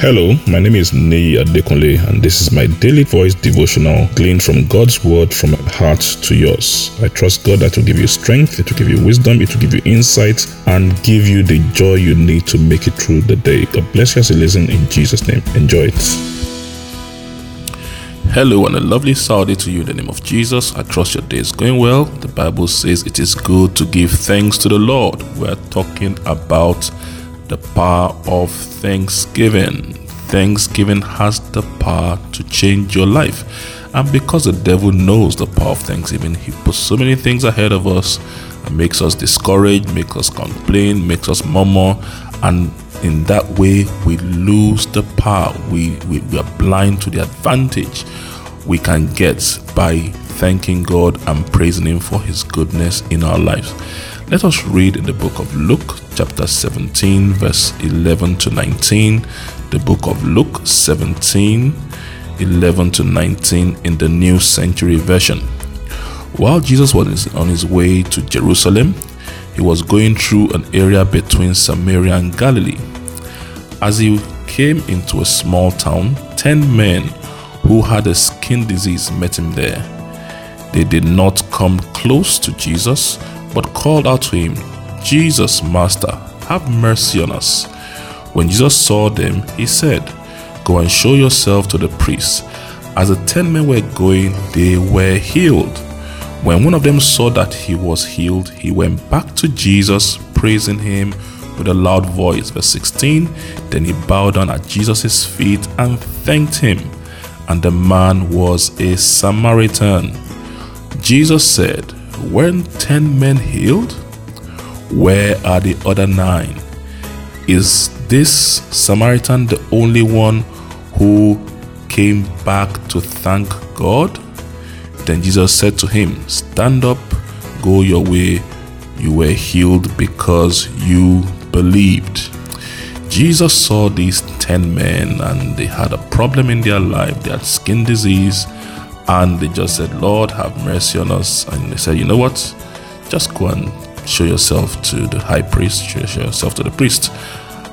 Hello, my name is Nei Adekunle, and this is my daily voice devotional gleaned from God's word from my heart to yours. I trust God that will give you strength, it will give you wisdom, it will give you insight, and give you the joy you need to make it through the day. God bless you as you listen in Jesus' name. Enjoy it. Hello and a lovely Saturday to you in the name of Jesus. I trust your day is going well. The Bible says it is good to give thanks to the Lord. We're talking about the power of thanksgiving. Thanksgiving has the power to change your life. And because the devil knows the power of thanksgiving, he puts so many things ahead of us and makes us discouraged, makes us complain, makes us murmur, and in that way we lose the power. We, we, we are blind to the advantage we can get by thanking God and praising Him for His goodness in our lives. Let us read in the book of Luke, chapter 17, verse 11 to 19. The book of Luke 17, 11 to 19 in the New Century Version. While Jesus was on his way to Jerusalem, he was going through an area between Samaria and Galilee. As he came into a small town, ten men who had a skin disease met him there. They did not come close to Jesus but called out to him, Jesus, Master, have mercy on us. When Jesus saw them, he said, Go and show yourself to the priests. As the ten men were going, they were healed. When one of them saw that he was healed, he went back to Jesus, praising him with a loud voice. Verse 16 Then he bowed down at Jesus' feet and thanked him. And the man was a Samaritan. Jesus said, weren't 10 men healed? Where are the other nine? Is this Samaritan the only one who came back to thank God? Then Jesus said to him, Stand up, go your way. You were healed because you believed. Jesus saw these 10 men and they had a problem in their life. They had skin disease and they just said, Lord, have mercy on us. And they said, You know what? Just go and show yourself to the high priest, show yourself to the priest.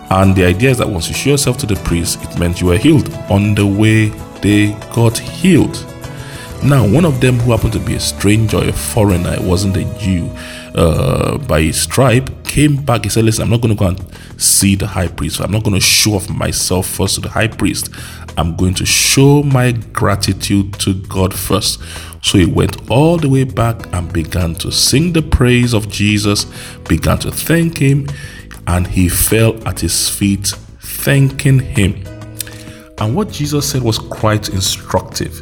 And the idea is that once you show yourself to the priest, it meant you were healed. On the way, they got healed. Now, one of them who happened to be a stranger, a foreigner, it wasn't a Jew uh, by his tribe, came back. He said, Listen, I'm not going to go and see the high priest. I'm not going to show off myself first to the high priest. I'm going to show my gratitude to God first. So he went all the way back and began to sing the praise of Jesus, began to thank him, and he fell at his feet, thanking him. And what Jesus said was quite instructive.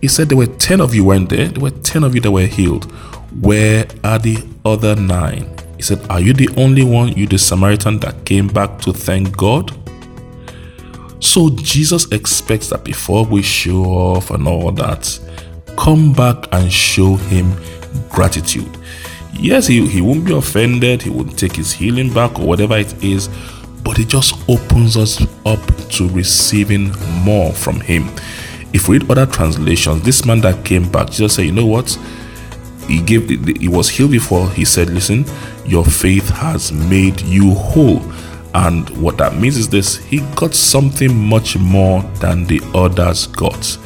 He said, There were 10 of you, weren't there? There were 10 of you that were healed. Where are the other nine? He said, Are you the only one, you the Samaritan, that came back to thank God? So Jesus expects that before we show off and all that, come back and show him gratitude. Yes, he, he won't be offended, he won't take his healing back or whatever it is, but it just opens us up to receiving more from him. If we read other translations, this man that came back, Jesus said, You know what? He gave he was healed before. He said, Listen, your faith has made you whole. And what that means is this he got something much more than the others got.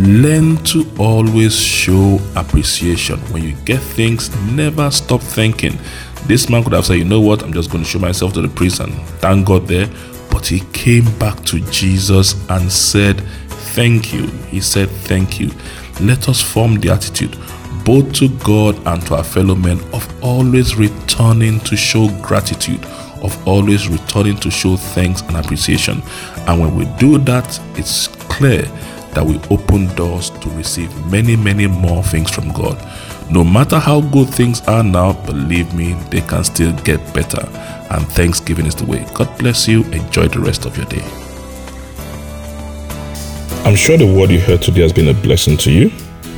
Learn to always show appreciation. When you get things, never stop thanking. This man could have said, You know what? I'm just going to show myself to the priest and thank God there. But he came back to Jesus and said, Thank you. He said, Thank you. Let us form the attitude, both to God and to our fellow men, of always returning to show gratitude of always returning to show thanks and appreciation. And when we do that, it's clear that we open doors to receive many, many more things from God. No matter how good things are now, believe me, they can still get better. And Thanksgiving is the way. God bless you. Enjoy the rest of your day. I'm sure the word you heard today has been a blessing to you.